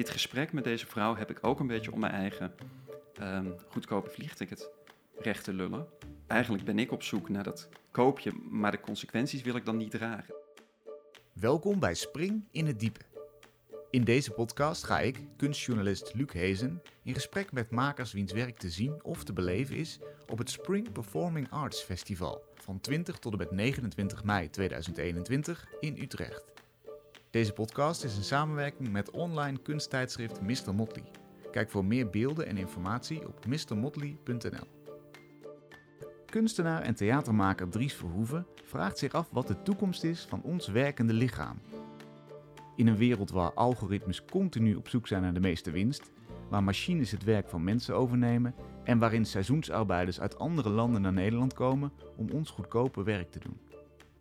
dit gesprek met deze vrouw heb ik ook een beetje om mijn eigen um, goedkope vliegticket recht te lullen. Eigenlijk ben ik op zoek naar dat koopje, maar de consequenties wil ik dan niet dragen. Welkom bij Spring in het Diepe. In deze podcast ga ik, kunstjournalist Luc Hezen, in gesprek met makers wiens werk te zien of te beleven is op het Spring Performing Arts Festival van 20 tot en met 29 mei 2021 in Utrecht. Deze podcast is een samenwerking met online kunsttijdschrift Mr. Motley. Kijk voor meer beelden en informatie op mrmotley.nl. Kunstenaar en theatermaker Dries Verhoeven vraagt zich af wat de toekomst is van ons werkende lichaam. In een wereld waar algoritmes continu op zoek zijn naar de meeste winst, waar machines het werk van mensen overnemen en waarin seizoensarbeiders uit andere landen naar Nederland komen om ons goedkope werk te doen.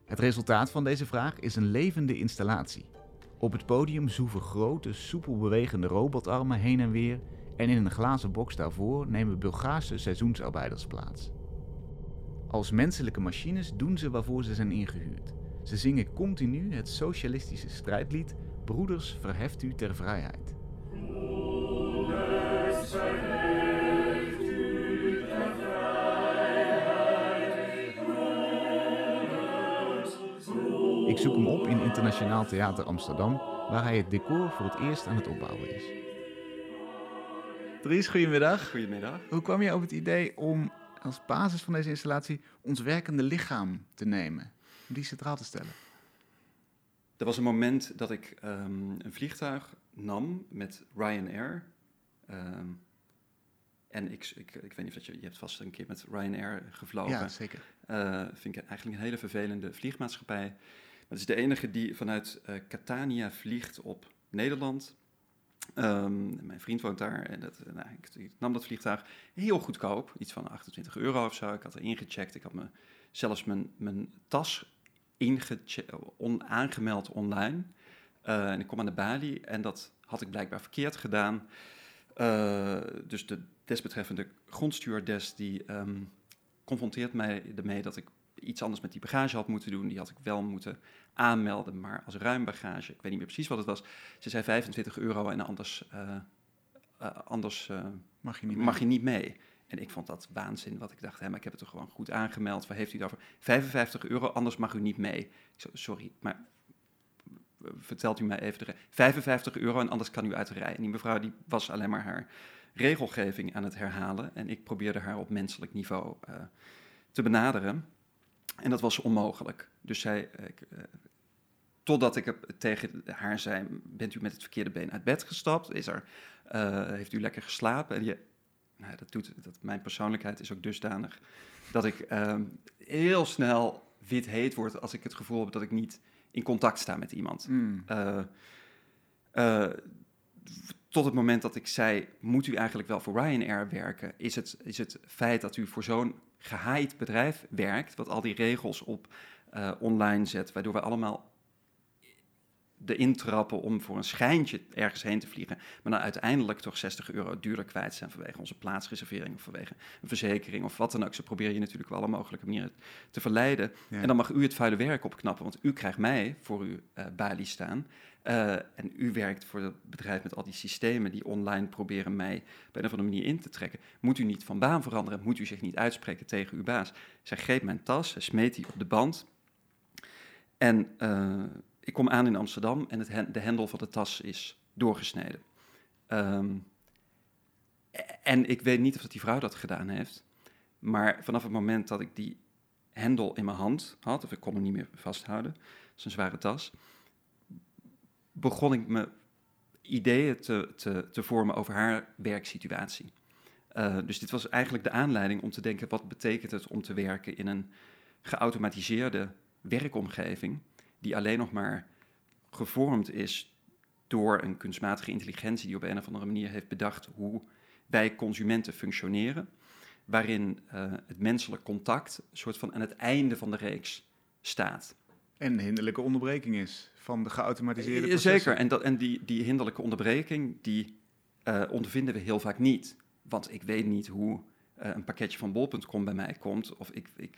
Het resultaat van deze vraag is een levende installatie. Op het podium zoeven grote, soepel bewegende robotarmen heen en weer en in een glazen box daarvoor nemen Bulgaarse seizoensarbeiders plaats. Als menselijke machines doen ze waarvoor ze zijn ingehuurd. Ze zingen continu het socialistische strijdlied Broeders, verheft u ter vrijheid. Ik zoek hem op in Internationaal Theater Amsterdam, waar hij het decor voor het eerst aan het opbouwen is. Dries, goedemiddag. Goedemiddag. Hoe kwam je op het idee om als basis van deze installatie ons werkende lichaam te nemen? Om die centraal te stellen? Er was een moment dat ik ehm, een vliegtuig nam met Ryanair. Um, en ik, ik, ik weet niet of je, je hebt vast een keer met Ryanair gevlogen. Ja, zeker. Uh, vind ik eigenlijk een hele vervelende vliegmaatschappij. Het is de enige die vanuit uh, Catania vliegt op Nederland. Um, mijn vriend woont daar en dat, nou, ik, nam dat vliegtuig heel goedkoop, iets van 28 euro of zo. Ik had er ingecheckt, ik had me zelfs mijn, mijn tas on, aangemeld online. Uh, en ik kom aan de balie en dat had ik blijkbaar verkeerd gedaan. Dus de desbetreffende grondstuurdes die um, confronteert mij ermee dat ik iets anders met die bagage had moeten doen. Die had ik wel moeten aanmelden, maar als ruim bagage. Ik weet niet meer precies wat het was. Ze zei 25 euro en anders, uh, uh, anders mag, je niet mag je niet mee. En ik vond dat waanzin, wat ik dacht, hè, maar ik heb het toch gewoon goed aangemeld. Waar heeft u over? 55 euro, anders mag u niet mee. Ik zei, sorry, maar vertelt u mij even de 55 euro en anders kan u uit de rij. En die mevrouw die was alleen maar haar regelgeving aan het herhalen. En ik probeerde haar op menselijk niveau uh, te benaderen. En dat was onmogelijk. Dus zij, ik, uh, totdat ik tegen haar zei: Bent u met het verkeerde been uit bed gestapt? Is er, uh, heeft u lekker geslapen? En je, nou, dat doet, dat, mijn persoonlijkheid is ook dusdanig dat ik ehm, heel snel wit heet word als ik het gevoel heb dat ik niet in contact sta met iemand. Mm. tot het moment dat ik zei, moet u eigenlijk wel voor Ryanair werken, is het, is het feit dat u voor zo'n gehaaid bedrijf werkt, wat al die regels op uh, online zet, waardoor we allemaal de intrappen om voor een schijntje ergens heen te vliegen, maar dan uiteindelijk toch 60 euro duurder kwijt zijn vanwege onze plaatsreservering of vanwege een verzekering of wat dan ook. Ze proberen je natuurlijk op alle mogelijke manieren te verleiden. Ja. En dan mag u het vuile werk opknappen, want u krijgt mij voor uw uh, balie staan. Uh, en u werkt voor het bedrijf met al die systemen die online proberen mij op een of andere manier in te trekken. Moet u niet van baan veranderen? Moet u zich niet uitspreken tegen uw baas? Zij greep mijn tas, zij smeet die op de band. En uh, ik kom aan in Amsterdam en de hendel van de tas is doorgesneden. Um, en ik weet niet of dat die vrouw dat gedaan heeft. Maar vanaf het moment dat ik die hendel in mijn hand had, of ik kon hem niet meer vasthouden, dat is een zware tas, begon ik me ideeën te, te, te vormen over haar werksituatie. Uh, dus dit was eigenlijk de aanleiding om te denken, wat betekent het om te werken in een geautomatiseerde werkomgeving, die alleen nog maar gevormd is door een kunstmatige intelligentie die op een of andere manier heeft bedacht hoe wij consumenten functioneren, waarin uh, het menselijk contact een soort van aan het einde van de reeks staat. En een hinderlijke onderbreking is van de geautomatiseerde processen. Zeker, en, dat, en die, die hinderlijke onderbreking, die uh, ondervinden we heel vaak niet. Want ik weet niet hoe uh, een pakketje van bol.com bij mij komt. Of ik, ik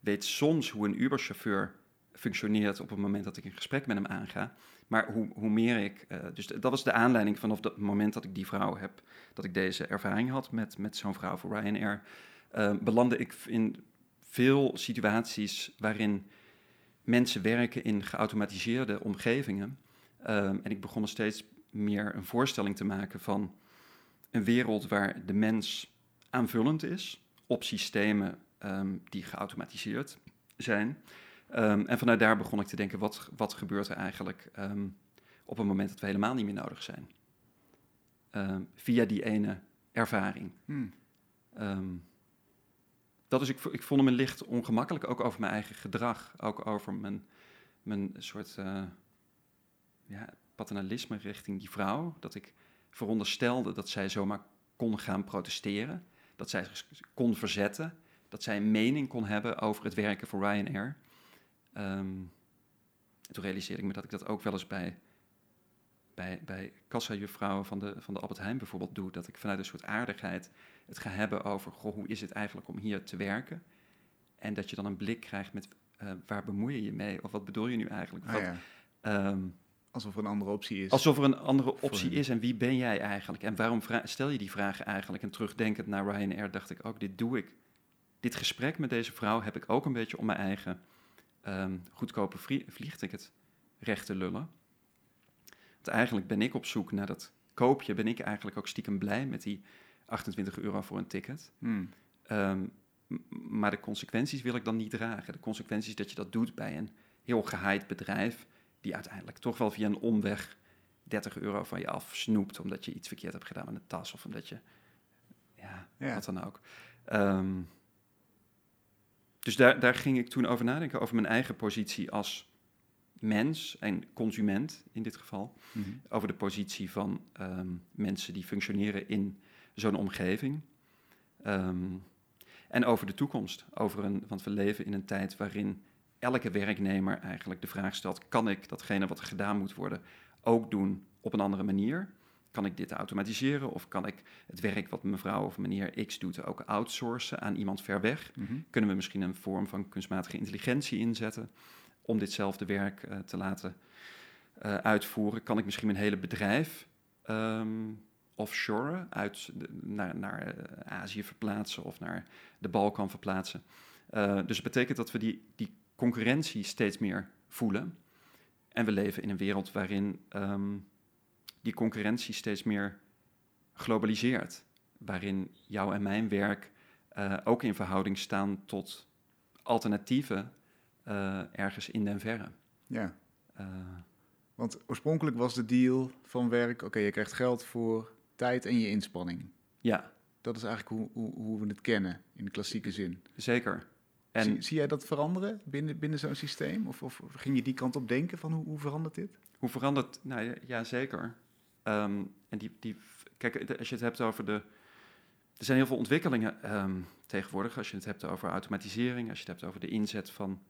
weet soms hoe een Uber-chauffeur functioneert op het moment dat ik een gesprek met hem aanga. Maar hoe, hoe meer ik. eh, dus dat was de aanleiding vanaf het moment dat ik die vrouw heb. dat ik deze ervaring had met, met zo'n vrouw voor Ryanair. eh, belandde ik in veel situaties waarin mensen werken in geautomatiseerde omgevingen. Ehm, en ik begon me steeds meer een voorstelling te maken van een wereld waar de mens aanvullend is op systemen ehm, die geautomatiseerd zijn. Ehm, en vanuit daar begon ik te denken, wat, wat gebeurt er eigenlijk op een moment dat we helemaal niet meer nodig zijn? Via die ene ervaring. Hmm. Dat is, ik, ik voelde me licht ongemakkelijk, ook over mijn eigen gedrag. Ook over mijn, mijn soort eh, ja, paternalisme richting die vrouw. Dat ik veronderstelde dat zij zomaar kon gaan protesteren. Dat zij zich kon verzetten. Dat zij een mening kon hebben over het werken voor Ryanair. En toen realiseerde ik me dat ik dat ook wel eens bij, bij, bij kassajuffrouwen van de, van de Albert Heijn bijvoorbeeld doe. Dat ik vanuit een soort aardigheid het ga hebben over, goh, hoe is het eigenlijk om hier te werken? En dat je dan een blik krijgt met, eh, waar bemoei je je mee? Of wat bedoel je nu eigenlijk? Ah, Wat, ja. ehm, Alsof er een andere optie is. alsof er een andere optie is en wie ben jij eigenlijk? En waarom stel je die vragen eigenlijk? En terugdenkend naar Ryanair dacht ik ook, dit doe ik. Dit gesprek met deze vrouw heb ik ook een beetje om mijn eigen ehm, goedkope vlie- vliegticket recht te lullen. Want eigenlijk ben ik op zoek naar dat koopje, ben ik eigenlijk ook stiekem blij met die 28 euro voor een ticket. Hmm. Ehm, maar de consequenties wil ik dan niet dragen. De consequenties dat je dat doet bij een heel gehaaid bedrijf, die uiteindelijk toch wel via een omweg 30 euro van je afsnoept, omdat je iets verkeerd hebt gedaan met een tas of omdat je, ja, Ja. wat dan ook. Ehm, dus daar, daar ging ik toen over nadenken, over mijn eigen positie als mens en consument in dit geval Mhm. over de positie van ehm, mensen die functioneren in zo'n omgeving. Ehm, en over de toekomst. Over een, want we leven in een tijd waarin elke werknemer eigenlijk de vraag stelt: kan ik datgene wat er gedaan moet worden ook doen op een andere manier? Kan ik dit automatiseren of kan ik het werk wat mevrouw of meneer X doet ook outsourcen aan iemand ver weg? Mhm. Kunnen we misschien een vorm van kunstmatige intelligentie inzetten om ditzelfde werk eh, te laten eh, uitvoeren? Kan ik misschien mijn hele bedrijf ehm offshore uit naar, naar eh, Azië verplaatsen of naar de Balkan verplaatsen? Dus het betekent dat we die, die concurrentie steeds meer voelen. En we leven in een wereld waarin ehm, die concurrentie steeds meer globaliseert. Waarin jouw en mijn werk ook in verhouding staan tot alternatieven eh, ergens in den verre. Ja, Eh, want oorspronkelijk was de deal van werk... oké, je krijgt geld voor tijd en je inspanning. ja, Dat is eigenlijk hoe, hoe, hoe we het kennen, in de klassieke zin. zeker. En Zie, zie jij dat veranderen binnen, binnen zo'n systeem? Of, of ging je die kant op denken van hoe, hoe verandert dit? hoe verandert... Nou ja, ja zeker. Ehm, en die, die, kijk, als je het hebt over de... Er zijn heel veel ontwikkelingen ehm, tegenwoordig. Als je het hebt over automatisering, als je het hebt over de inzet van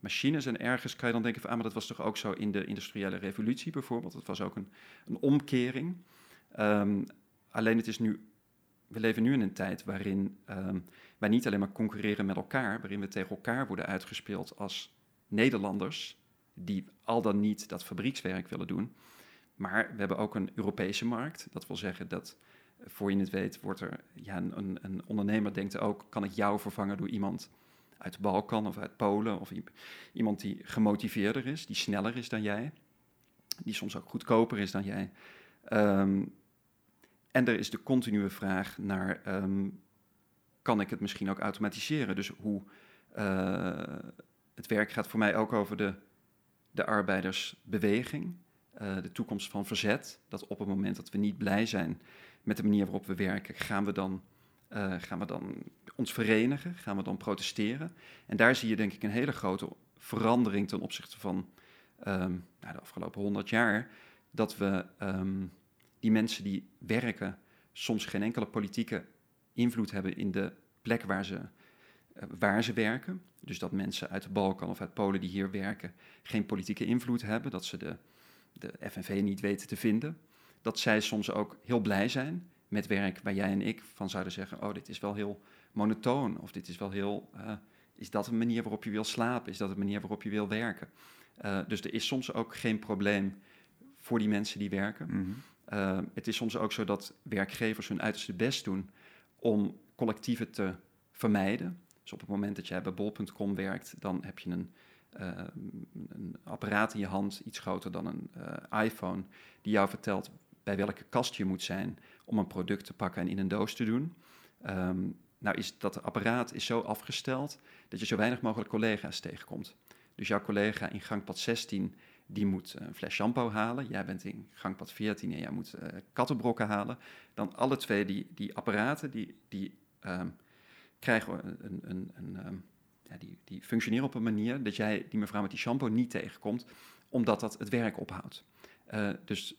machines. En ergens kan je dan denken van, ah, maar dat was toch ook zo in de industriële revolutie bijvoorbeeld. Dat was ook een, een omkering. Ehm, alleen het is nu, we leven nu in een tijd waarin ehm, wij niet alleen maar concurreren met elkaar, waarin we tegen elkaar worden uitgespeeld als Nederlanders, die al dan niet dat fabriekswerk willen doen. Maar we hebben ook een Europese markt. Dat wil zeggen dat, voor je het weet, wordt er, ja, een, een ondernemer denkt ook, kan ik jou vervangen door iemand uit de Balkan of uit Polen of iemand die gemotiveerder is, die sneller is dan jij, die soms ook goedkoper is dan jij. Ehm, en er is de continue vraag naar, ehm, kan ik het misschien ook automatiseren? Dus hoe, eh, het werk gaat voor mij ook over de, de arbeidersbeweging, eh, de toekomst van verzet. Dat op het moment dat we niet blij zijn met de manier waarop we werken, gaan we dan, eh, gaan we dan ons verenigen, gaan we dan protesteren. En daar zie je denk ik een hele grote verandering ten opzichte van ehm, nou, de afgelopen honderd jaar. Dat we ehm, die mensen die werken soms geen enkele politieke invloed hebben in de plek waar ze, eh, waar ze werken. Dus dat mensen uit de Balkan of uit Polen die hier werken geen politieke invloed hebben. Dat ze de, de FNV niet weten te vinden. Dat zij soms ook heel blij zijn met werk waar jij en ik van zouden zeggen: Oh, dit is wel heel monotoon. Of dit is wel heel. eh, is dat een manier waarop je wil slapen? Is dat een manier waarop je wil werken? Eh, dus er is soms ook geen probleem voor die mensen die werken. Mhm. Uh, het is soms ook zo dat werkgevers hun uiterste best doen om collectieven te vermijden. Dus op het moment dat jij bij bol.com werkt, dan heb je een, uh, een, apparaat in je hand, iets groter dan een iPhone, die jou vertelt bij welke kast je moet zijn om een product te pakken en in een doos te doen. Um, nou is dat apparaat is zo afgesteld dat je zo weinig mogelijk collega's tegenkomt. Dus jouw collega in gangpad 16, die moet een fles shampoo halen. Jij bent in gangpad 14 en jij moet uh, kattenbrokken halen. Dan alle twee die, die apparaten, die, die um, krijgen een, een, een um, ja, die, die functioneren op een manier dat jij die mevrouw met die shampoo niet tegenkomt, omdat dat het werk ophoudt. Uh, dus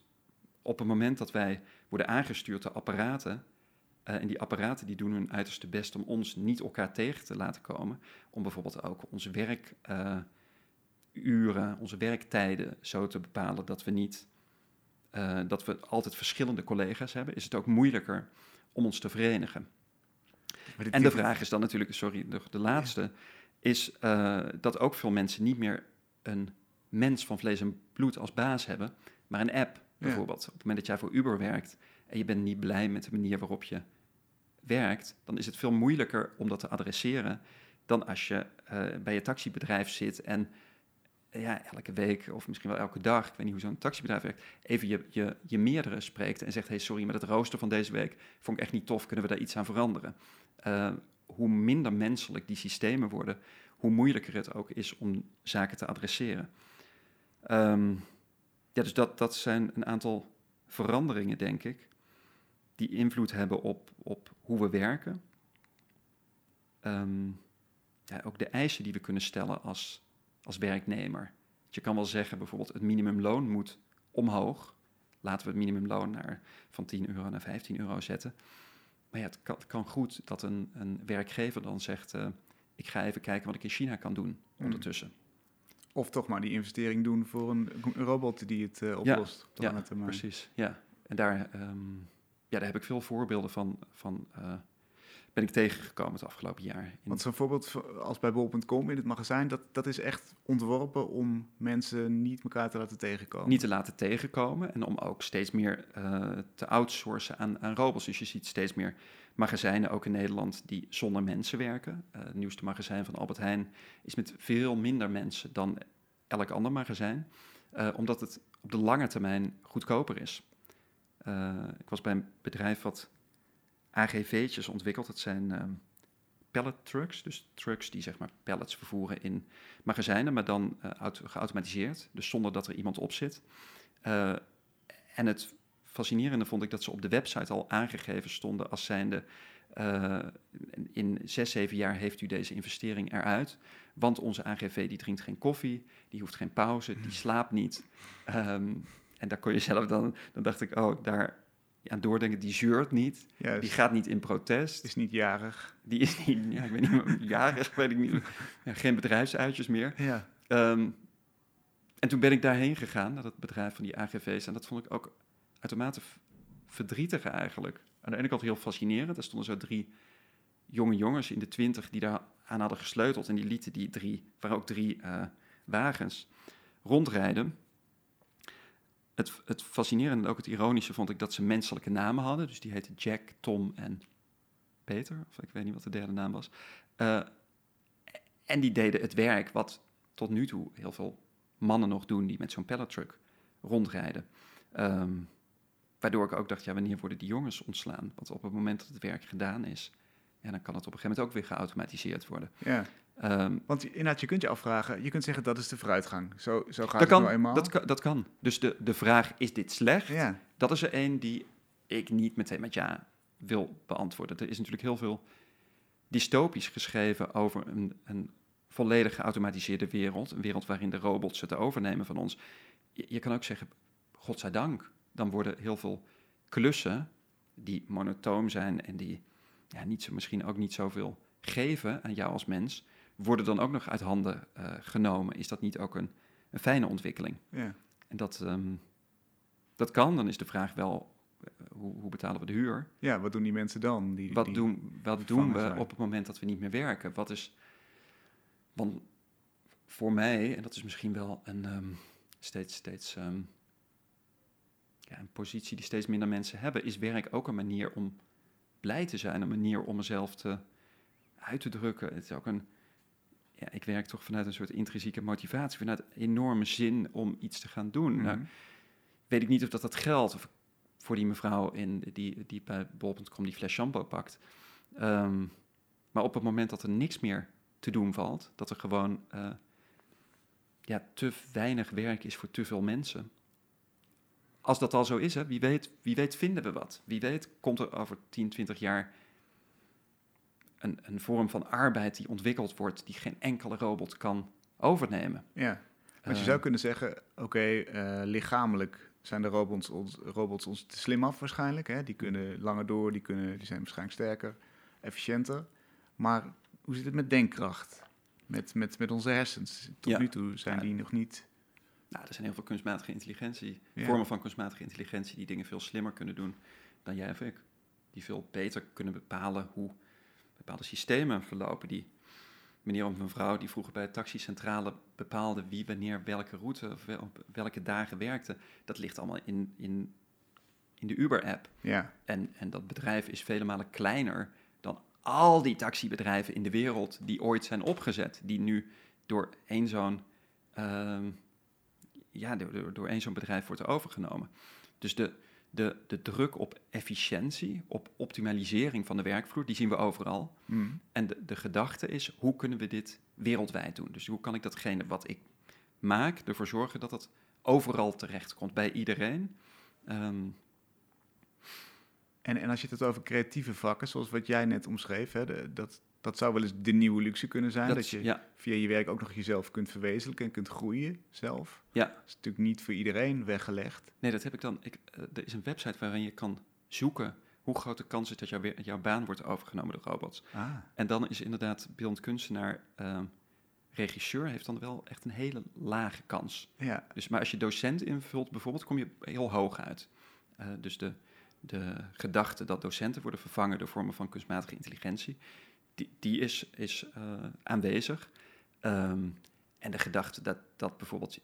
op het moment dat wij worden aangestuurd door apparaten, uh, en die apparaten die doen hun uiterste best om ons niet elkaar tegen te laten komen, om bijvoorbeeld ook ons werk uh, uren, onze werktijden zo te bepalen dat we niet, uh, dat we altijd verschillende collega's hebben, is het ook moeilijker om ons te verenigen. En de vraag is dan natuurlijk, sorry, de, de laatste, ja. is dat ook veel mensen niet meer een mens van vlees en bloed als baas hebben, maar een app bijvoorbeeld. Op het moment dat jij voor Uber werkt en je bent niet blij met de manier waarop je werkt, dan is het veel moeilijker om dat te adresseren dan als je uh, bij je taxibedrijf zit en ja, elke week of misschien wel elke dag, ik weet niet hoe zo'n taxibedrijf werkt, even je, je, je meerdere spreekt en zegt, hey sorry, met het rooster van deze week vond ik echt niet tof, kunnen we daar iets aan veranderen? Uh, hoe minder menselijk die systemen worden, hoe moeilijker het ook is om zaken te adresseren. Um, ja, dus dat, dat zijn een aantal veranderingen, denk ik, die invloed hebben op, op hoe we werken. Um, ja, ook de eisen die we kunnen stellen als, als werknemer. Je kan wel zeggen, bijvoorbeeld, het minimumloon moet omhoog. Laten we het minimumloon naar, van 10 euro naar 15 euro zetten. Maar ja, het kan, het kan goed dat een, een werkgever dan zegt: uh, Ik ga even kijken wat ik in China kan doen ondertussen. Mm. Of toch maar die investering doen voor een, robot die het uh, oplost. Ja, ja precies. Ja. En daar, um, ja, daar heb ik veel voorbeelden van, van uh, ben ik tegengekomen het afgelopen jaar. In... Want zo'n voorbeeld als bij bol.com in het magazijn, dat, dat is echt ontworpen om mensen niet elkaar te laten tegenkomen. Niet te laten tegenkomen en om ook steeds meer uh, te outsourcen aan, aan robots. Dus je ziet steeds meer magazijnen, ook in Nederland, die zonder mensen werken. Uh, het nieuwste magazijn van Albert Heijn is met veel minder mensen dan elk ander magazijn, uh, omdat het op de lange termijn goedkoper is. Uh, ik was bij een bedrijf wat AGV'tjes ontwikkelt. Dat zijn uh, pallet trucks, dus trucks die zeg maar pallets vervoeren in magazijnen, maar dan geautomatiseerd, dus zonder dat er iemand op zit. en het fascinerende vond ik dat ze op de website al aangegeven stonden als zijnde uh, in zes, zeven jaar heeft u deze investering eruit. Want onze AGV die drinkt geen koffie, die hoeft geen pauze, die slaapt niet. Um, en daar kon je zelf dan, dan dacht ik, oh, daar aan doordenken, die zeurt niet, Juist. die gaat niet in protest. Is niet jarig. Die is niet, ja, ik weet niet, jarig, weet ik niet. Ja, geen bedrijfsuitjes meer. Ja. Um, en toen ben ik daarheen gegaan, naar het bedrijf van die AGV's. En dat vond ik ook uitermate verdrietig eigenlijk. Aan de ene kant heel fascinerend. Er stonden zo drie jonge jongens in de twintig die daar aan hadden gesleuteld. En die lieten die drie, waren ook drie uh, wagens, rondrijden. Het, het fascinerende en ook het ironische vond ik dat ze menselijke namen hadden. Dus die heten Jack, Tom en Peter. Of ik weet niet wat de derde naam was. Uh, en die deden het werk wat tot nu toe heel veel mannen nog doen die met zo'n pallet truck rondrijden. Um, Waardoor ik ook dacht, ja, wanneer worden die jongens ontslaan? Want op het moment dat het werk gedaan is, ja, dan kan het op een gegeven moment ook weer geautomatiseerd worden. Ja. Um, Want inderdaad, je kunt je afvragen, je kunt zeggen dat is de vooruitgang. Zo, zo gaat het kan, nou eenmaal. Dat, kan, dat kan. Dus de, de vraag, is dit slecht? Ja. Dat is er één die ik niet meteen met ja wil beantwoorden. Er is natuurlijk heel veel dystopisch geschreven over een, een volledig geautomatiseerde wereld. Een wereld waarin de robots het overnemen van ons. Je, je kan ook zeggen, godzijdank, dan worden heel veel klussen die monotoom zijn en die ja, niet zo, misschien ook niet zoveel geven aan jou als mens, worden dan ook nog uit handen uh, genomen. Is dat niet ook een, een fijne ontwikkeling? Ja. En dat, um, dat kan, dan is de vraag wel, uh, hoe, hoe, betalen we de huur? Ja, wat doen die mensen dan? Die, wat die doen, wat doen we zijn. op het moment dat we niet meer werken? Wat is, want voor mij, en dat is misschien wel een um, steeds, steeds um, ja, een positie die steeds minder mensen hebben, is werk ook een manier om blij te zijn, een manier om mezelf te, uit te drukken. Het is ook een, ja, ik werk toch vanuit een soort intrinsieke motivatie, vanuit enorme zin om iets te gaan doen. Mhm. Nou, weet ik niet of dat, dat geldt of voor die mevrouw in, die, die bij bol.com die fles shampoo pakt. Ehm, maar op het moment dat er niks meer te doen valt, dat er gewoon eh, ja, te weinig werk is voor te veel mensen. Als dat al zo is, hè, wie, weet, wie weet vinden we wat. Wie weet komt er over 10, 20 jaar een, een vorm van arbeid die ontwikkeld wordt, die geen enkele robot kan overnemen. Ja, want je Eh, zou kunnen zeggen, oké, eh, lichamelijk zijn de robots ons, robots ons te slim af waarschijnlijk. Hè? Die kunnen langer door, die, kunnen, die zijn waarschijnlijk sterker, efficiënter. Maar hoe zit het met denkkracht? Met, met, met onze hersens? Tot Ja. nu toe zijn die nog niet... Nou, er zijn heel veel kunstmatige intelligentie, Ja. vormen van kunstmatige intelligentie die dingen veel slimmer kunnen doen dan jij of ik. Die veel beter kunnen bepalen hoe bepaalde systemen verlopen. Die meneer of mevrouw die vroeger bij de taxicentrale bepaalde wie wanneer welke route of op welke dagen werkte. Dat ligt allemaal in, in, in de Uber-app. Ja, En, en dat bedrijf is vele malen kleiner dan al die taxibedrijven in de wereld die ooit zijn opgezet. Die nu door één zo'n ehm, ja, door, door, één zo'n bedrijf wordt overgenomen. Dus de, de, de druk op efficiëntie, op optimalisering van de werkvloer, die zien we overal. Mm. En de, de gedachte is, hoe kunnen we dit wereldwijd doen? Dus hoe kan ik datgene wat ik maak, ervoor zorgen dat het overal terecht komt, bij iedereen. Ehm, En, en als je het hebt over creatieve vakken, zoals wat jij net omschreef, hè, de- dat, dat zou wel eens de nieuwe luxe kunnen zijn. Dat, je ja, via je werk ook nog jezelf kunt verwezenlijken en kunt groeien zelf. Ja. Dat is natuurlijk niet voor iedereen weggelegd. Nee, dat heb ik dan. Ik, eh, er is een website waarin je kan zoeken hoe groot de kans is dat jouw, jouw baan wordt overgenomen door robots. Ah, En dan is inderdaad beeldend kunstenaar, ehm, regisseur, heeft dan wel echt een hele lage kans. ja. Dus, maar als je docent invult bijvoorbeeld, kom je heel hoog uit. Eh, dus de, de gedachte dat docenten worden vervangen door vormen van kunstmatige intelligentie, die, is, is eh, aanwezig. Ehm, en de gedachte dat, dat bijvoorbeeld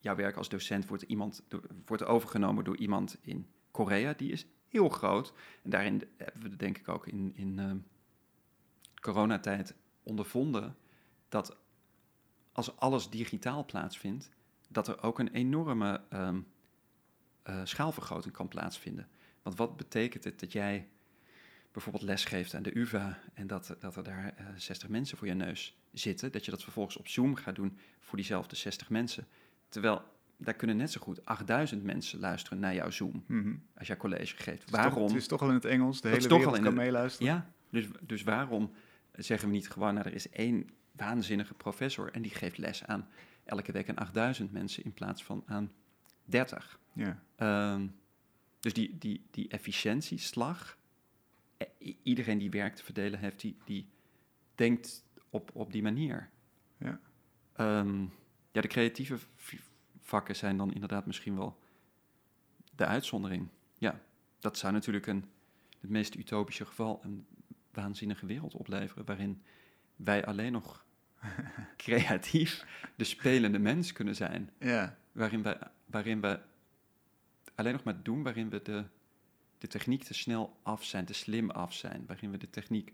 jouw werk als docent wordt, iemand, wordt overgenomen door iemand in Korea, die is heel groot. En daarin hebben we denk ik ook in, in ehm, coronatijd ondervonden dat als alles digitaal plaatsvindt, dat er ook een enorme ehm, eh, schaalvergroting kan plaatsvinden. Want wat betekent het dat jij bijvoorbeeld lesgeeft aan de UvA en dat, dat er daar eh 60 mensen voor je neus zitten, dat je dat vervolgens op Zoom gaat doen voor diezelfde 60 mensen. Terwijl daar kunnen net zo goed 8000 mensen luisteren naar jouw Zoom Mhm. als jij college geeft. Het Waarom? toch- het is toch al in het Engels, de hele toch wereld al in kan het- meeluisteren. Ja, dus, dus waarom zeggen we niet gewoon, nou, er is één waanzinnige professor en die geeft les aan elke week aan 8000 mensen in plaats van aan 30. Ja. Ehm, dus die, die, die efficiëntieslag, eh, iedereen die werk te verdelen heeft, die, die denkt op, op die manier. Ja. Ehm, ja, de creatieve vakken zijn dan inderdaad misschien wel de uitzondering. Ja, dat zou natuurlijk een, het meest utopische geval een waanzinnige wereld opleveren, waarin wij alleen nog creatief de spelende mens kunnen zijn ja. waarin waarin we alleen nog maar doen waarin we de, de techniek te snel af zijn, te slim af zijn, waarin we de techniek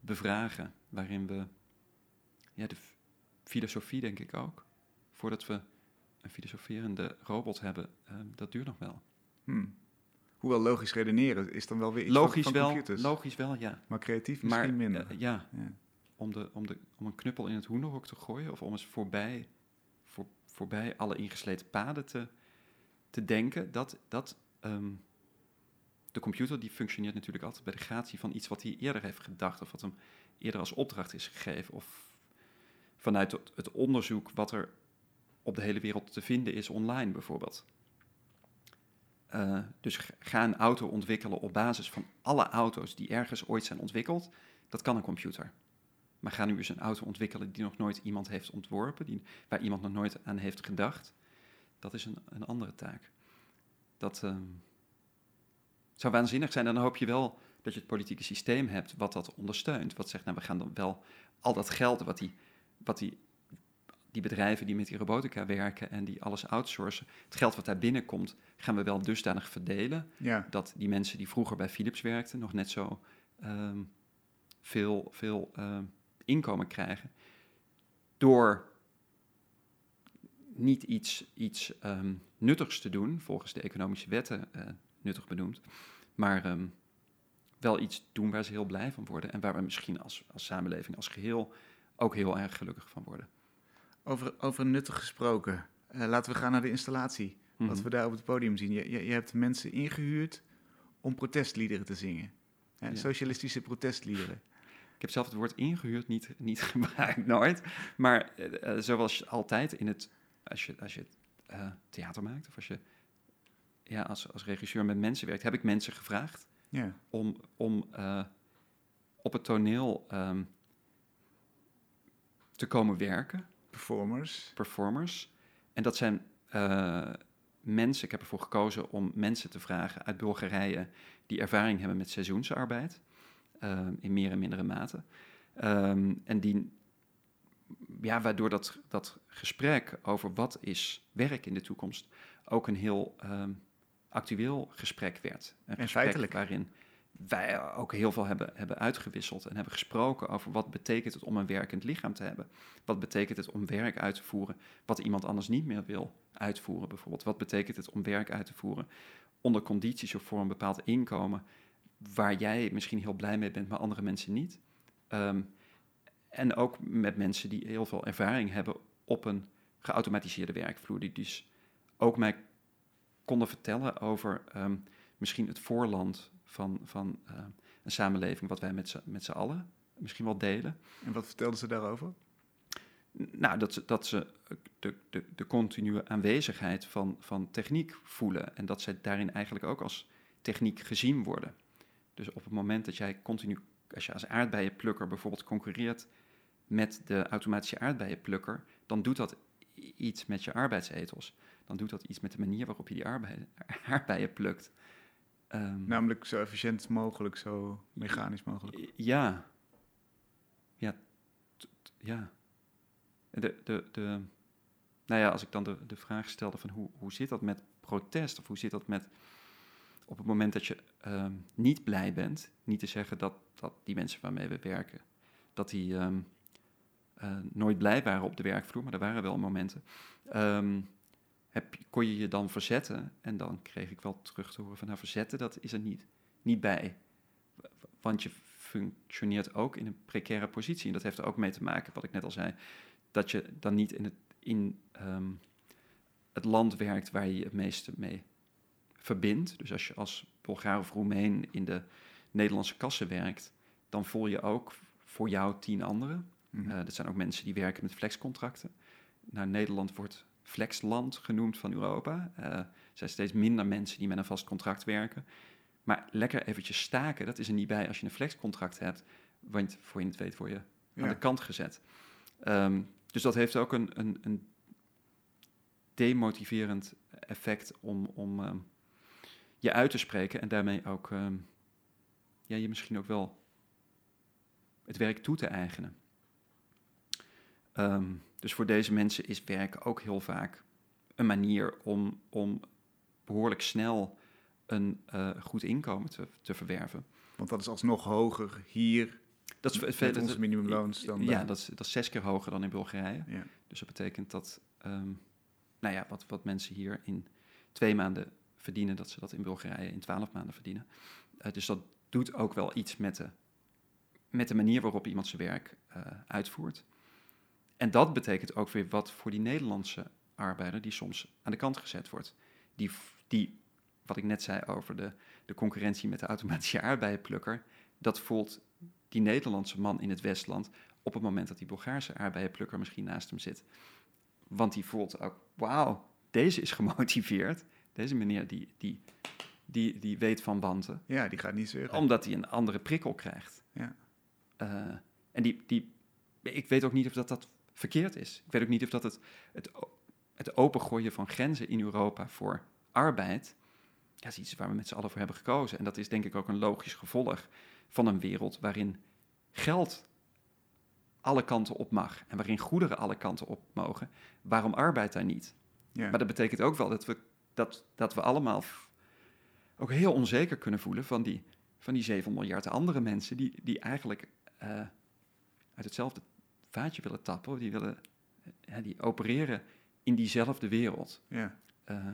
bevragen, waarin we ja, de filosofie denk ik ook, voordat we een filosoferende robot hebben, eh, dat duurt nog wel. Hm. Hoewel logisch redeneren is dan wel weer iets Logisch van, van wel, computers. logisch wel, ja. maar creatief Maar misschien minder. eh, ja, ja. om, de, om, de, om een knuppel in het hoenderhok te gooien of om eens voorbij, voor, voorbij alle ingesleten paden te, te denken, dat, dat ehm, de computer die functioneert natuurlijk altijd bij de gratie van iets wat hij eerder heeft gedacht of wat hem eerder als opdracht is gegeven of vanuit het, onderzoek wat er op de hele wereld te vinden is online bijvoorbeeld. Eh, dus ga een auto ontwikkelen op basis van alle auto's die ergens ooit zijn ontwikkeld. Dat kan een computer. Maar ga nu eens een auto ontwikkelen die nog nooit iemand heeft ontworpen, die, waar iemand nog nooit aan heeft gedacht. Dat is een, een andere taak. Dat ehm, zou waanzinnig zijn. En dan hoop je wel dat je het politieke systeem hebt wat dat ondersteunt. Wat zegt, nou, we gaan dan wel al dat geld wat die, wat die die bedrijven die met die robotica werken en die alles outsourcen, het geld wat daar binnenkomt, gaan we wel dusdanig verdelen Ja, dat die mensen die vroeger bij Philips werkten nog net zo ehm, veel, veel ehm, inkomen krijgen. Door niet iets, iets ehm, nuttigs te doen, volgens de economische wetten eh, nuttig benoemd, maar ehm, wel iets doen waar ze heel blij van worden en waar we misschien als, als samenleving als geheel ook heel erg gelukkig van worden. over, over nuttig gesproken. Eh, laten we gaan naar de installatie. Wat Mhm. we daar op het podium zien. Je, je, je hebt mensen ingehuurd om protestliederen te zingen. Hè, Ja. Socialistische protestliederen. Ik heb zelf het woord ingehuurd niet, niet gebruikt, nooit. Maar eh, eh, zoals altijd in het, als je, als je theater maakt of als je ja, als, als regisseur met mensen werkt, heb ik mensen gevraagd Ja. om, om eh, op het toneel ehm, te komen werken, Performers. performers. En dat zijn eh, mensen, ik heb ervoor gekozen om mensen te vragen uit Bulgarije die ervaring hebben met seizoensarbeid, ehm, in meer en mindere mate. Ehm, en die, ja, waardoor dat, dat gesprek over wat is werk in de toekomst ook een heel actueel gesprek werd. Een En gesprek feitelijk. waarin wij ook heel veel hebben, hebben uitgewisseld en hebben gesproken over wat betekent het om een werkend lichaam te hebben. Wat betekent het om werk uit te voeren wat iemand anders niet meer wil uitvoeren, bijvoorbeeld? Wat betekent het om werk uit te voeren onder condities of voor een bepaald inkomen waar jij misschien heel blij mee bent, maar andere mensen niet? Ehm, en ook met mensen die heel veel ervaring hebben op een geautomatiseerde werkvloer, die dus ook mij konden vertellen over ehm, misschien het voorland van, van eh, een samenleving wat wij met z'n- allen misschien wel delen. En wat vertelden ze daarover? Nou, dat ze, dat ze de, de, de continue aanwezigheid van, van techniek voelen en dat zij daarin eigenlijk ook als techniek gezien worden. Dus op het moment dat jij continu, als je als aardbeienplukker bijvoorbeeld concurreert met de automatische aardbeienplukker, dan doet dat iets met je arbeidsethos. Dan doet dat iets met de manier waarop je die aardbeien, aardbeien plukt. Ehm, Namelijk zo efficiënt mogelijk, zo mechanisch mogelijk. ja. Ja. ja. De, de, de, nou ja, als ik dan de, de vraag stelde van hoe, hoe zit dat met protest? Of hoe zit dat met op het moment dat je ehm, niet blij bent, niet te zeggen dat, dat die mensen waarmee we werken, dat die ehm, eh, nooit blij waren op de werkvloer, maar er waren wel momenten. Ehm, heb, kon je je dan verzetten? En dan kreeg ik wel terug te horen van, nou verzetten, dat is er niet, niet bij. Want je functioneert ook in een precaire positie. En dat heeft er ook mee te maken, wat ik net al zei, dat je dan niet in het, in, ehm, het land werkt waar je je het meeste mee verbindt. Dus als je als Bulgaar of Roemeen in de Nederlandse kassen werkt, dan voel je ook voor jou tien anderen. Eh, dat zijn ook mensen die werken met flexcontracten. Nou, Nederland wordt flexland genoemd van Europa. Eh, er zijn steeds minder mensen die met een vast contract werken. Maar lekker eventjes staken, dat is er niet bij als je een flexcontract hebt. Want voor je het weet word je Ja. aan de kant gezet. Ehm, dus dat heeft ook een, een, een demotiverend effect om, om ehm, je uit te spreken en daarmee ook ehm, ja, je misschien ook wel het werk toe te eigenen. Ehm, dus voor deze mensen is werk ook heel vaak een manier om, om behoorlijk snel een eh, goed inkomen te, te verwerven. Want dat is alsnog hoger hier Dat is met onze minimumloons dan Ja, dat is, dat is zes keer hoger dan in Bulgarije. Ja. Dus dat betekent dat, ehm, nou ja, wat, wat mensen hier in twee maanden verdienen, dat ze dat in Bulgarije in twaalf maanden verdienen. Eh, dus dat doet ook wel iets met de, met de manier waarop iemand zijn werk eh, uitvoert. En dat betekent ook weer wat voor die Nederlandse arbeider die soms aan de kant gezet wordt. Die, die wat ik net zei over de, de concurrentie met de automatische aardbeienplukker, dat voelt die Nederlandse man in het Westland op het moment dat die Bulgaarse aardbeienplukker misschien naast hem zit. Want die voelt ook, wauw, deze is gemotiveerd. Deze meneer die, die, die, die weet van wanten. ja, die gaat niet zeuren. Omdat hij een andere prikkel krijgt. Ja. Eh, en die, die, ik weet ook niet of dat, dat verkeerd is. Ik weet ook niet of dat het, het, het opengooien van grenzen in Europa voor arbeid, ja, is iets waar we met z'n allen voor hebben gekozen. En dat is denk ik ook een logisch gevolg van een wereld waarin geld alle kanten op mag en waarin goederen alle kanten op mogen, waarom arbeid daar niet? Ja. Maar dat betekent ook wel dat we, dat, dat we allemaal ook heel onzeker kunnen voelen van die, van die 7 miljard andere mensen die, die eigenlijk eh, uit hetzelfde vaatje willen tappen, die, willen, eh, ja, die opereren in diezelfde wereld. ja. Eh,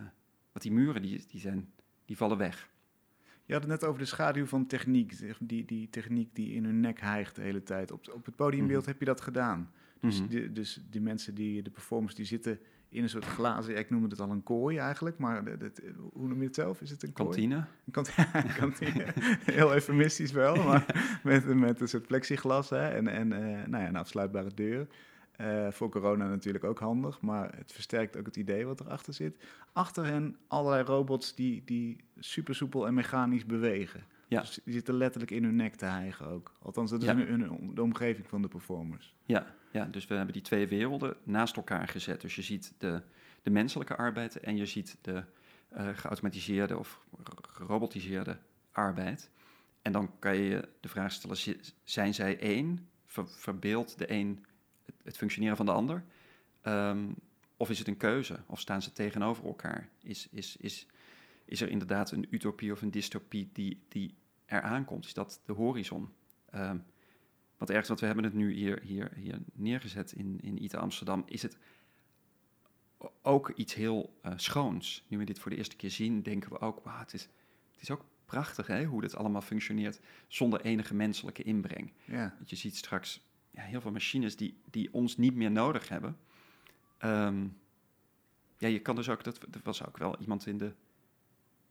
want die muren die, die, zijn, die vallen weg. Je had het net over de schaduw van techniek. Die, die techniek die in hun nek hijgt de hele tijd. Op, op het podiumbeeld Mhm. heb je dat gedaan. Dus, Mhm. die, dus die mensen, die, de performers, die zitten in een soort glazen... ik noemde het al een kooi eigenlijk, maar de- hoe noem je het zelf? Is het een kooi? Kantine. Een kant- een kantine. Heel eufemistisch wel, maar met, met een soort plexiglas hè, en, en eh, nou ja, een afsluitbare deur. Eh, voor corona natuurlijk ook handig, maar het versterkt ook het idee wat erachter zit. Achter hen allerlei robots die, die super soepel en mechanisch bewegen. Ja. Dus die zitten letterlijk in hun nek te hijgen ook. Althans, dat is Ja. in de omgeving van de performers. Ja, ja, dus we hebben die twee werelden naast elkaar gezet. Dus je ziet de, de menselijke arbeid en je ziet de eh, geautomatiseerde of gerobotiseerde arbeid. En dan kan je de vraag stellen, zi- zijn zij één? Ver, de een het, functioneren van de ander? Ehm, of is het een keuze? Of staan ze tegenover elkaar? Is, is, is, is er inderdaad een utopie of een dystopie die, die eraan komt? Is dat de horizon? Ehm, want ergens, want we hebben het nu hier, hier, hier neergezet in, in ITA Amsterdam, is het ook iets heel eh, schoons. Nu we dit voor de eerste keer zien, denken we ook, wauw, het is, het is ook prachtig hè, hoe dit allemaal functioneert zonder enige menselijke inbreng. Ja, Want je ziet straks ja, heel veel machines die, die ons niet meer nodig hebben. Ehm, ja, je kan dus ook, dat, er was ook wel iemand in de,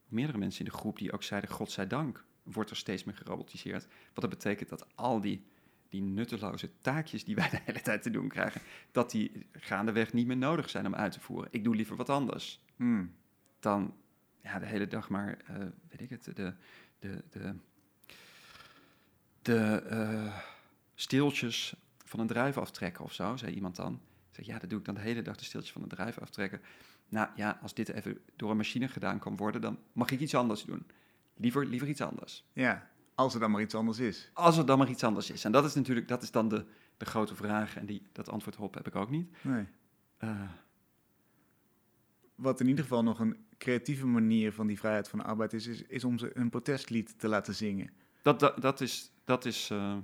meerdere mensen in de groep die ook zeiden, godzijdank wordt er steeds meer gerobotiseerd. Wat dat betekent dat al die, die nutteloze taakjes die wij de hele tijd te doen krijgen, dat die gaandeweg niet meer nodig zijn om uit te voeren. Ik doe liever wat anders Hmm. dan ja, de hele dag maar, eh, weet ik het, de, de, de, de eh, steeltjes van een druif aftrekken of zo, zei iemand dan. Ik zeg, ja, dat doe ik dan de hele dag, de steeltjes van een druif aftrekken. Nou ja, als dit even door een machine gedaan kan worden, dan mag ik iets anders doen. Liever, liever iets anders. ja, als er dan maar iets anders is. Als er dan maar iets anders is. En dat is natuurlijk, dat is dan de, de grote vraag. En die, dat antwoord op heb ik ook niet. Nee. Eh, Wat in ieder geval nog een creatieve manier van die vrijheid van de arbeid is, is, is om ze een protestlied te laten zingen. Dat, dat, dat is. Dat is eh,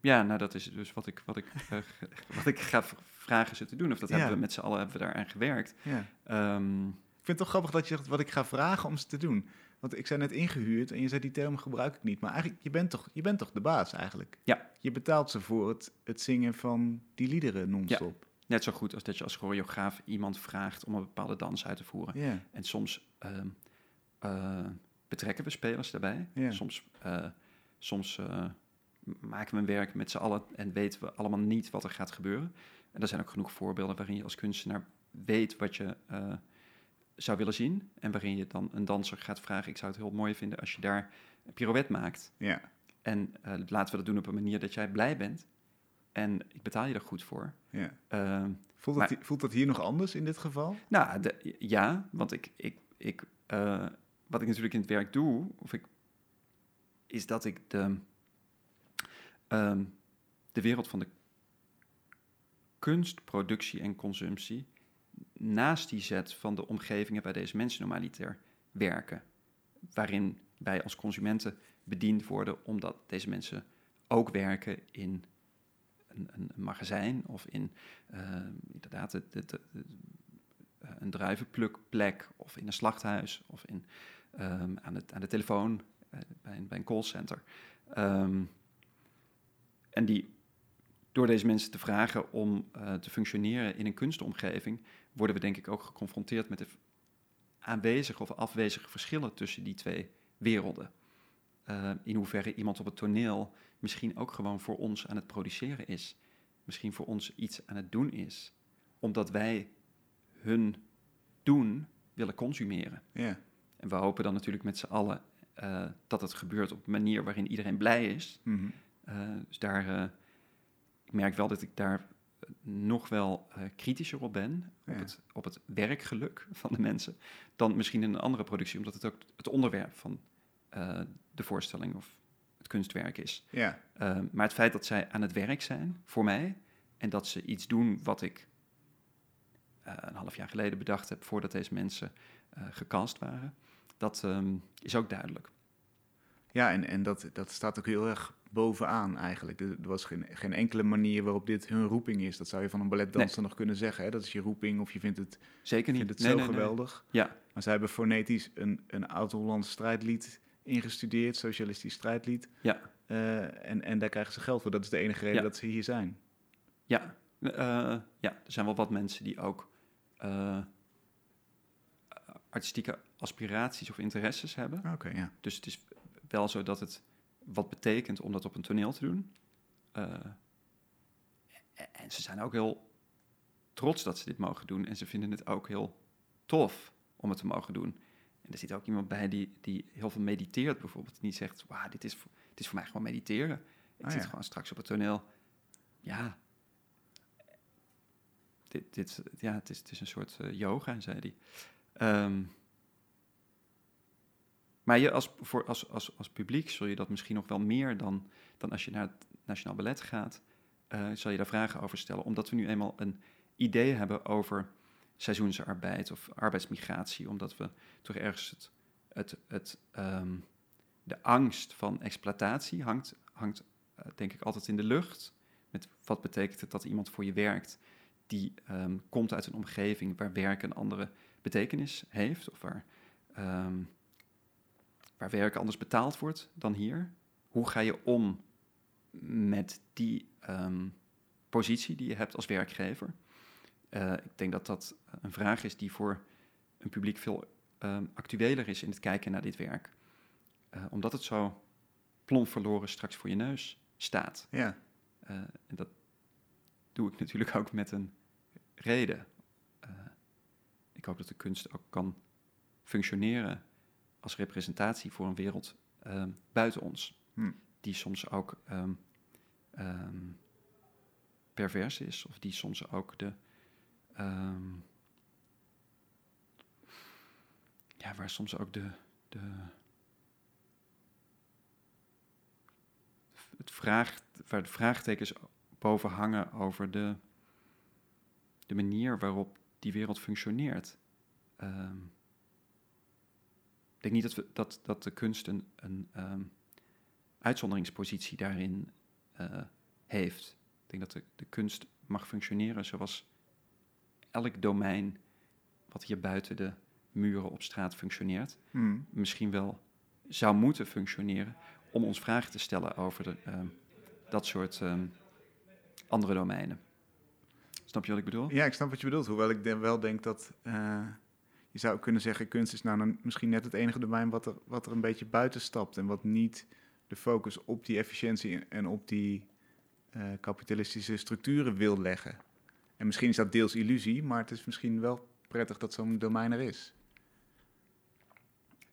ja, nou, dat is dus wat ik, wat ik, eh, wat ik ga vragen ze te doen. Of dat Ja. hebben we met z'n allen hebben we daaraan gewerkt. Ja. Ehm, Ik vind het toch grappig dat je zegt wat ik ga vragen om ze te doen. Want ik zei net ingehuurd en je zei die term gebruik ik niet. Maar eigenlijk, je bent toch, je bent toch de baas eigenlijk? Ja. Je betaalt ze voor het, het zingen van die liederen non-stop. net zo goed als dat je als choreograaf iemand vraagt om een bepaalde dans uit te voeren. Ja. En soms ehm, eh, betrekken we spelers daarbij. Ja. Soms, eh, soms eh, maken we een werk met z'n allen en weten we allemaal niet wat er gaat gebeuren. En er zijn ook genoeg voorbeelden waarin je als kunstenaar weet wat je zou willen zien. En waarin je dan een danser gaat vragen, ik zou het heel mooi vinden als je daar een pirouette maakt. ja. En eh, laten we dat doen op een manier dat jij blij bent. En ik betaal je er goed voor. ja. Ehm, Voelt, Maar- dat, voelt dat hier nog anders in dit geval? nou, de- ja, want ik, ik, ik, eh, wat ik natuurlijk in het werk doe, of ik, is dat ik de, ehm, de wereld van de kunstproductie en consumptie naast die zet van de omgevingen waar deze mensen normaliter werken. Waarin wij als consumenten bediend worden omdat deze mensen ook werken in een, een, magazijn of in eh, inderdaad de, de, de- de- eh, een druivenplukplek of in een slachthuis of in, ehm, aan, aan de telefoon eh, bij, een, bij een callcenter. Ehm, en die door deze mensen te vragen om te functioneren in een kunstomgeving, worden we denk ik ook geconfronteerd met de aanwezige of afwezige verschillen tussen die twee werelden. Eh, in hoeverre iemand op het toneel misschien ook gewoon voor ons aan het produceren is. Misschien voor ons iets aan het doen is. Omdat wij hun doen willen consumeren. Ja. En we hopen dan natuurlijk met z'n allen eh, dat het gebeurt op een manier waarin iedereen blij is. Mhm. Eh, dus daar, ik merk wel dat ik daar nog wel eh, kritischer op ben, op, het, op het werkgeluk van de mensen, dan misschien in een andere productie, omdat het ook het onderwerp van eh, de voorstelling of het kunstwerk is. Ja, Ehm, maar het feit dat zij aan het werk zijn voor mij en dat ze iets doen wat ik eh, een half jaar geleden bedacht heb voordat deze mensen gecast waren, dat ehm, is ook duidelijk. ja en, en dat, dat staat ook heel erg bovenaan eigenlijk. Er, er was geen, geen enkele manier waarop dit hun roeping is. Dat zou je van een balletdanser nog kunnen zeggen. Hè? Dat is je roeping of je vindt het, Zeker niet. vindt het Nee, zo nee, geweldig. Ja, Maar zij hebben fonetisch een, een oud-Hollands strijdlied ingestudeerd, socialistisch strijdlied. ja, Eh, en, en daar krijgen ze geld voor. Dat is de enige reden Ja. dat ze hier zijn. ja, eh, ja. Er zijn wel wat mensen die ook eh, artistieke aspiraties of interesses hebben. Oké, ja. Dus het is wel zo dat het wat betekent om dat op een toneel te doen. Eh, en ze zijn ook heel trots dat ze dit mogen doen. En ze vinden het ook heel tof om het te mogen doen. En er zit ook iemand bij die, die heel veel mediteert bijvoorbeeld. Die niet zegt, wauw, dit is, voor- dit is voor mij gewoon mediteren. Ik Ah, zit ja. gewoon straks op het toneel. Ja, dit, dit, ja het, is, het is een soort eh, yoga, zei hij. Ehm, maar je als, voor, als, als, als publiek zul je dat misschien nog wel meer dan, dan als je naar het Nationaal Ballet gaat, eh, zal je daar vragen over stellen. Omdat we nu eenmaal een idee hebben over seizoensarbeid of arbeidsmigratie, omdat we toch ergens het, het, het, ehm, de angst van exploitatie hangt, hangt eh, denk ik altijd in de lucht. Met wat betekent het dat iemand voor je werkt die ehm, komt uit een omgeving waar werk een andere betekenis heeft of waar, ehm, waar werk anders betaald wordt dan hier. Hoe ga je om met die ehm, positie die je hebt als werkgever? Eh, ik denk dat dat een vraag is die voor een publiek veel ehm, actueler is in het kijken naar dit werk. Eh, omdat het zo plomp verloren straks voor je neus staat. Ja, Eh, en dat doe ik natuurlijk ook met een reden. Ik hoop dat de kunst ook kan functioneren als representatie voor een wereld ehm, buiten ons. Hm. Die soms ook ehm, pervers is, of die soms ook de. ja, waar soms ook de. de het vraag, waar de vraagtekens boven hangen over de, de manier waarop die wereld functioneert. Denk niet dat, we, dat, dat de kunst een, een ehm, uitzonderingspositie daarin eh, heeft. Ik denk dat de, de kunst mag functioneren zoals elk domein wat hier buiten de muren op straat functioneert Hm. misschien wel zou moeten functioneren om ons vragen te stellen over de, ehm, dat soort ehm, andere domeinen. Snap je wat ik bedoel? Ja, ik snap wat je bedoelt. Hoewel ik de- wel denk dat eh, je zou kunnen zeggen, kunst is nou dan misschien net het enige domein wat er, wat er een beetje buiten stapt. En wat niet de focus op die efficiëntie en op die eh, kapitalistische structuren wil leggen. En misschien is dat deels illusie, maar het is misschien wel prettig dat zo'n domein er is.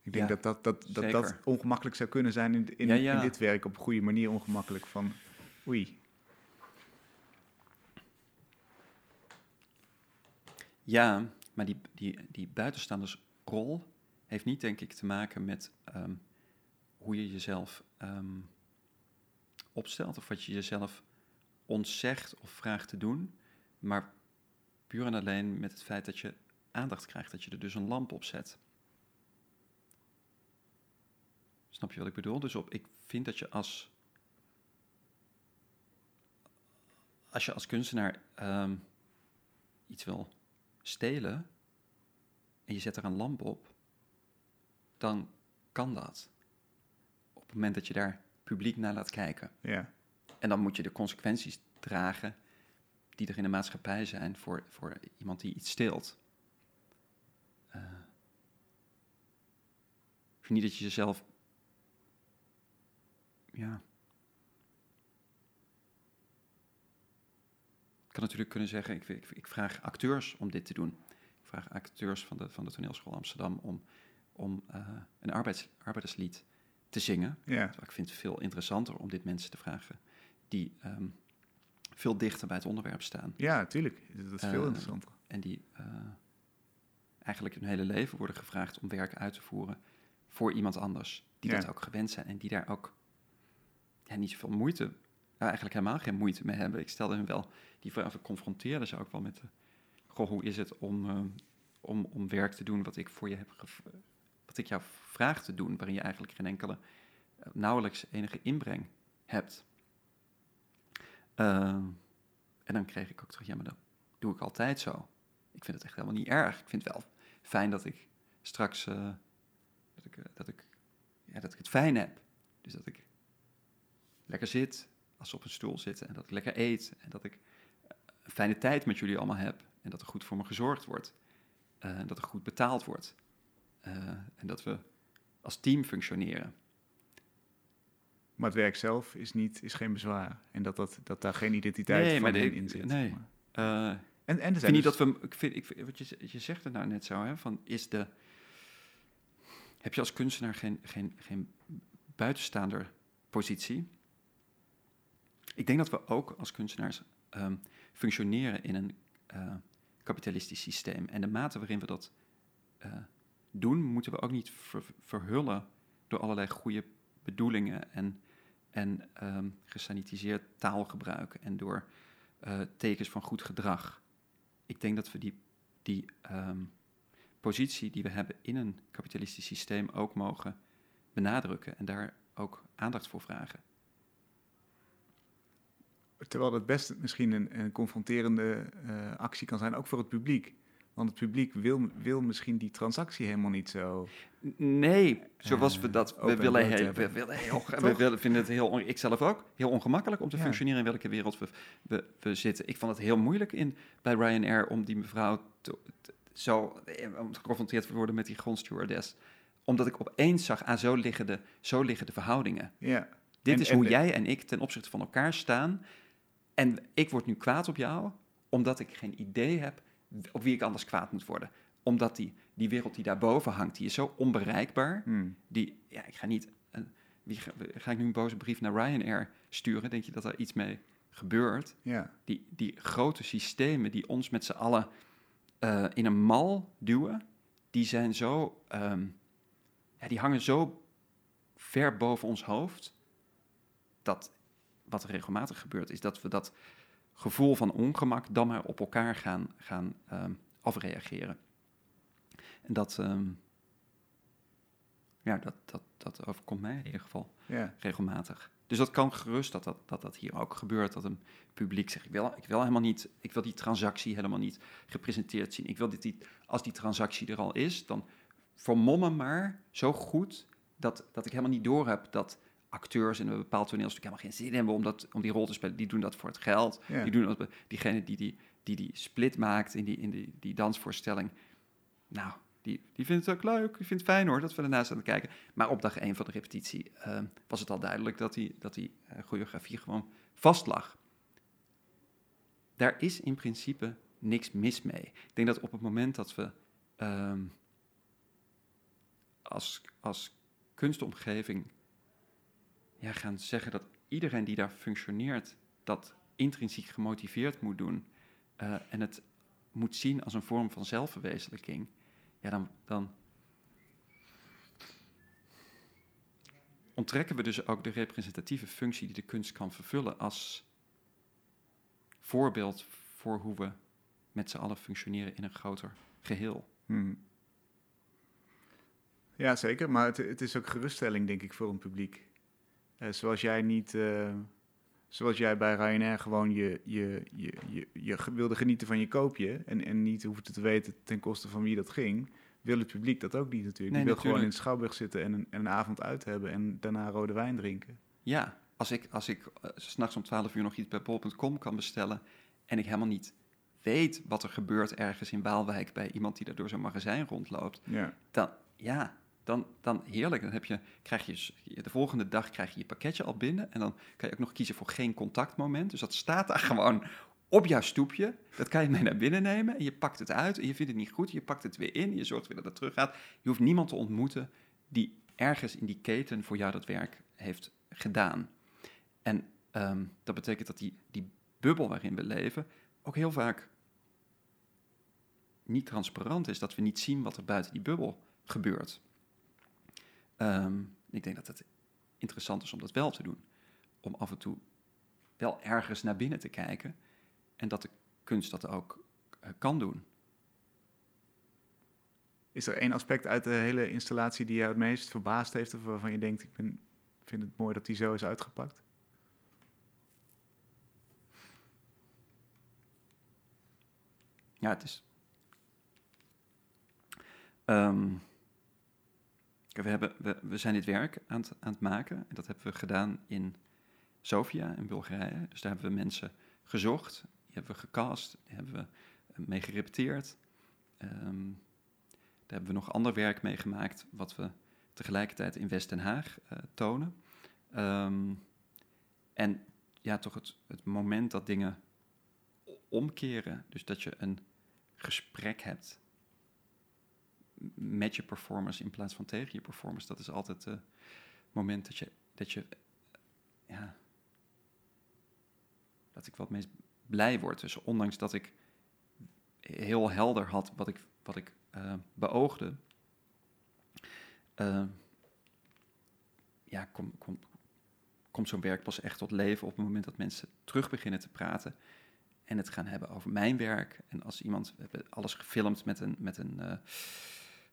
Ik denk Ja, dat, dat, dat, dat dat ongemakkelijk zou kunnen zijn in, in, Ja, ja. in dit werk op een goede manier ongemakkelijk van oei. Ja, maar die, die, die buitenstaandersrol heeft niet, denk ik, te maken met ehm, hoe je jezelf ehm, opstelt of wat je jezelf ontzegt of vraagt te doen, maar puur en alleen met het feit dat je aandacht krijgt, dat je er dus een lamp op zet. Snap je wat ik bedoel? Dus op, ik vind dat je als, als je als kunstenaar ehm, iets wil stelen en je zet er een lamp op, dan kan dat. Op het moment dat je daar publiek naar laat kijken. Ja. En dan moet je de consequenties dragen die er in de maatschappij zijn voor, voor iemand die iets steelt. Eh, ik vind niet dat je jezelf. Ja. Ik kan natuurlijk kunnen zeggen, ik, ik, ik vraag acteurs om dit te doen. Ik vraag acteurs van de, van de toneelschool Amsterdam om, om eh, een arbeids, arbeiderslied te zingen. Ja. Ik vind het veel interessanter om dit mensen te vragen die ehm, veel dichter bij het onderwerp staan. ja, natuurlijk. Dat is veel Eh, interessanter. En die eh, eigenlijk hun hele leven worden gevraagd om werk uit te voeren voor iemand anders. Die Ja. dat ook gewend zijn en die daar ook ja, niet zoveel moeite, eigenlijk helemaal geen moeite mee hebben. Ik stelde hem wel die vraag, of confronteerde ze ook wel met, goh, hoe is het om, eh, om, om werk te doen wat ik voor je heb, wat ik jou vraag te doen, waarin je eigenlijk geen enkele, eh, nauwelijks enige inbreng hebt. Ehm, en dan kreeg ik ook terug, ja, maar dat doe ik altijd zo. Ik vind het echt helemaal niet erg. Ik vind het wel fijn dat ik straks, eh, dat, ik, eh, dat, ik, ja, dat ik het fijn heb. Dus dat ik lekker zit als ze op een stoel zitten en dat ik lekker eet en dat ik eh, een fijne tijd met jullie allemaal heb en dat er goed voor me gezorgd wordt. eh, en dat er goed betaald wordt. eh, en dat we als team functioneren. Maar het werk zelf is, niet, is geen bezwaar. En dat, dat, dat daar geen identiteit Nee, van in zit. nee. Maar- Eh, En, en er Ik zijn vind niet dus- dat we. Ik vind, ik, vind- wat je, je zegt het nou net zo, hè? Van is de. Heb je als kunstenaar geen, geen, geen buitenstaander positie? Ik denk dat we ook als kunstenaars ehm, functioneren in een eh, kapitalistisch systeem. En de mate waarin we dat eh, doen, moeten we ook niet ver- verhullen door allerlei goede bedoelingen en, en ehm, gesanitiseerd taalgebruik en door eh, tekens van goed gedrag. Ik denk dat we die, die ehm, positie die we hebben in een kapitalistisch systeem ook mogen benadrukken en daar ook aandacht voor vragen. Terwijl het best misschien een, een confronterende eh, actie kan zijn, ook voor het publiek. Want het publiek wil, wil misschien die transactie helemaal niet zo. Nee, zoals we Eh, dat. We en willen heel, we willen heel, we willen, vinden het heel, ik zelf ook, heel ongemakkelijk om te Ja. functioneren in welke wereld we, we, we zitten. Ik vond het heel moeilijk in, bij Ryanair om die mevrouw te- te- zo eh, om geconfronteerd te worden met die grondstewardess. Omdat ik opeens zag, aan zo liggen de, zo liggen de verhoudingen. Ja. Dit En- is en hoe de- jij en ik ten opzichte van elkaar staan. En ik word nu kwaad op jou, omdat ik geen idee heb op wie ik anders kwaad moet worden. Omdat die, die wereld die daarboven hangt, die is zo onbereikbaar. Hmm. Die, ja, ik ga niet. wie ga, ga ik nu een boze brief naar Ryanair sturen? Denk je dat er iets mee gebeurt? ja. Die, die grote systemen die ons met z'n allen eh, in een mal duwen, die zijn zo. ehm, ja, die hangen zo ver boven ons hoofd. Dat wat er regelmatig gebeurt, is dat we dat gevoel van ongemak dan maar op elkaar gaan, gaan ehm, afreageren. En dat. ehm, ja, dat, dat, dat overkomt mij in ieder geval ja. regelmatig. Dus dat kan gerust dat dat, dat, dat hier ook gebeurt. Dat een publiek zegt, ik wil, ik wil helemaal niet, ik wil die transactie helemaal niet gepresenteerd zien. Ik wil dit niet, als die transactie er al is, dan vermommen maar zo goed dat, dat ik helemaal niet doorheb dat acteurs in een bepaald toneelstuk helemaal geen zin hebben om, dat, om die rol te spelen. Die doen dat voor het geld. Ja. Die doen dat, diegene die die, die die split maakt in die, in die, die dansvoorstelling. Nou, die, die vindt het ook leuk. Die vindt het fijn hoor dat we ernaast aan het kijken. Maar op dag één van de repetitie eh, was het al duidelijk dat die, dat die eh, choreografie gewoon vast lag. Daar is in principe niks mis mee. Ik denk dat op het moment dat we ehm, als, als kunstomgeving ja, gaan zeggen dat iedereen die daar functioneert, dat intrinsiek gemotiveerd moet doen eh, en het moet zien als een vorm van zelfverwezenlijking, ja, dan, dan onttrekken we dus ook de representatieve functie die de kunst kan vervullen als voorbeeld voor hoe we met z'n allen functioneren in een groter geheel. Hmm. Ja, zeker. Maar het, het is ook geruststelling, denk ik, voor een publiek. Eh, zoals jij niet... eh, zoals jij bij Ryanair gewoon je, je, je, je, je wilde genieten van je koopje... En, en niet hoefde te weten ten koste van wie dat ging... wil het publiek dat ook niet natuurlijk. Nee, Die wil gewoon in de Schouwburg zitten en een, en een avond uit hebben... en daarna rode wijn drinken. Ja, als ik, als ik eh, s s'nachts om 12 uur nog iets bij bol.com kan bestellen en ik helemaal niet weet wat er gebeurt ergens in Waalwijk bij iemand die daar door zo'n magazijn rondloopt, Ja, dan ja, dan, dan heerlijk. Dan heb je, krijg je, de volgende dag krijg je je pakketje al binnen en dan kan je ook nog kiezen voor geen contactmoment. Dus dat staat daar gewoon op jouw stoepje. Dat kan je mee naar binnen nemen en je pakt het uit en je vindt het niet goed. Je pakt het weer in, je zorgt weer dat het terug gaat. Je hoeft niemand te ontmoeten die ergens in die keten voor jou dat werk heeft gedaan. En ehm, dat betekent dat die, die bubbel waarin we leven ook heel vaak niet transparant is. Dat we niet zien wat er buiten die bubbel gebeurt. Ehm, ik denk dat het interessant is om dat wel te doen. om af en toe wel ergens naar binnen te kijken. En dat de kunst dat ook eh, kan doen. Is er één aspect uit de hele installatie die jou het meest verbaasd heeft, of waarvan je denkt, ik ben, vind het mooi dat die zo is uitgepakt? Ja, het is. Ehm, we, hebben, we, zijn dit werk aan het, aan het maken. En dat hebben we gedaan in Sofia in Bulgarije. Dus daar hebben we mensen gezocht, die hebben we gecast, hebben we eh, mee gerepeteerd. Ehm, daar hebben we nog ander werk mee gemaakt, wat we tegelijkertijd in West Den Haag uh, tonen. Ehm, en ja, toch het, het moment dat dingen omkeren. Dus dat je een gesprek hebt met je performance in plaats van tegen je performance. Dat is altijd het moment dat je, dat je ja, dat ik wat meest blij word. Dus ondanks dat ik heel helder had wat ik, wat ik uh, beoogde, uh, ja, komt kom, kom zo'n werk pas echt tot leven op het moment dat mensen terug beginnen te praten en het gaan hebben over mijn werk. En als iemand, hebben alles gefilmd met een, met een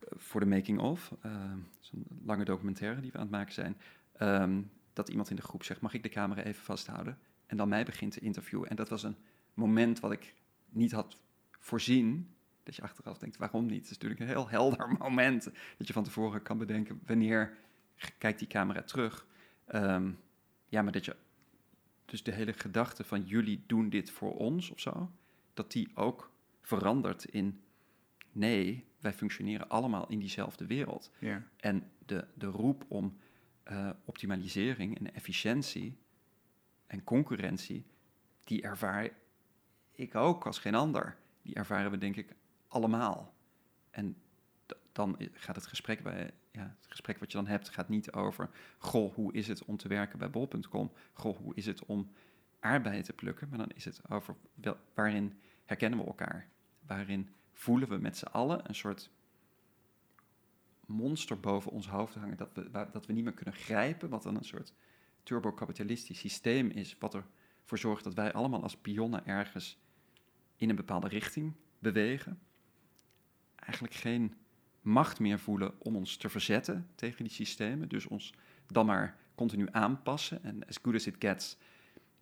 voor de making of, zo'n lange documentaire die we aan het maken zijn, um, dat iemand in de groep zegt, mag ik de camera even vasthouden? En dan mij begint te interviewen. En dat was een moment wat ik niet had voorzien. Dat je achteraf denkt, waarom niet? Het is natuurlijk een heel helder moment. Dat je van tevoren kan bedenken, wanneer kijkt die camera terug? Um, ja, maar dat je dus de hele gedachte van jullie doen dit voor ons of zo, dat die ook verandert in nee, wij functioneren allemaal in diezelfde wereld. Ja. En de, de roep om uh, optimalisering en efficiëntie en concurrentie, die ervaar ik ook als geen ander. Die ervaren we denk ik allemaal. En dan gaat het gesprek bij, ja, het gesprek wat je dan hebt, gaat niet over, goh, hoe is het om te werken bij bol.com? Goh, hoe is het om aardbeien te plukken? Maar dan is het over wel, waarin herkennen we elkaar? Waarin voelen we met z'n allen een soort monster boven ons hoofd hangen. Dat we, dat we niet meer kunnen grijpen, wat dan een soort turbokapitalistisch systeem is, wat ervoor zorgt dat wij allemaal als pionnen ergens in een bepaalde richting bewegen, eigenlijk geen macht meer voelen om ons te verzetten tegen die systemen, dus ons dan maar continu aanpassen. En as good as it gets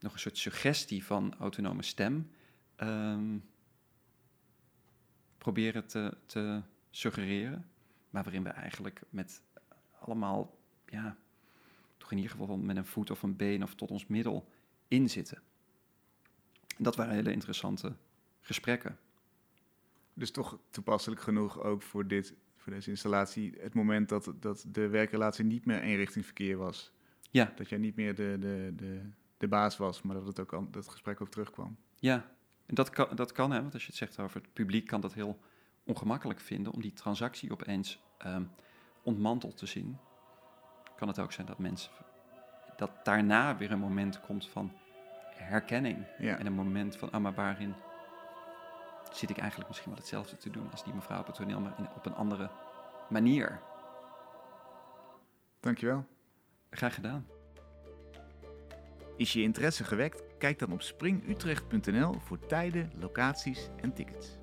nog een soort suggestie van autonome stem. Um, proberen te, te suggereren, maar waarin we eigenlijk met allemaal ja, in ieder geval met een voet of een been of tot ons middel in zitten. Dat waren hele interessante gesprekken. Dus toch toepasselijk genoeg ook voor, dit, voor deze installatie, het moment dat, dat de werkrelatie niet meer eenrichtingsverkeer was. Ja. Dat jij niet meer de, de, de, de baas was, maar dat het, ook, dat het gesprek ook terugkwam. Ja, en dat kan, dat kan hè, want als je het zegt over het publiek, kan dat heel ongemakkelijk vinden om die transactie opeens um, ontmanteld te zien kan het ook zijn dat mensen dat daarna weer een moment komt van herkenning. En een moment van, ah, maar waarin zit ik eigenlijk misschien wel hetzelfde te doen als die mevrouw op het toneel, maar in, op een andere manier. Dankjewel. Graag gedaan. Is je interesse gewekt? Kijk dan op springutrecht.nl voor tijden, locaties en tickets.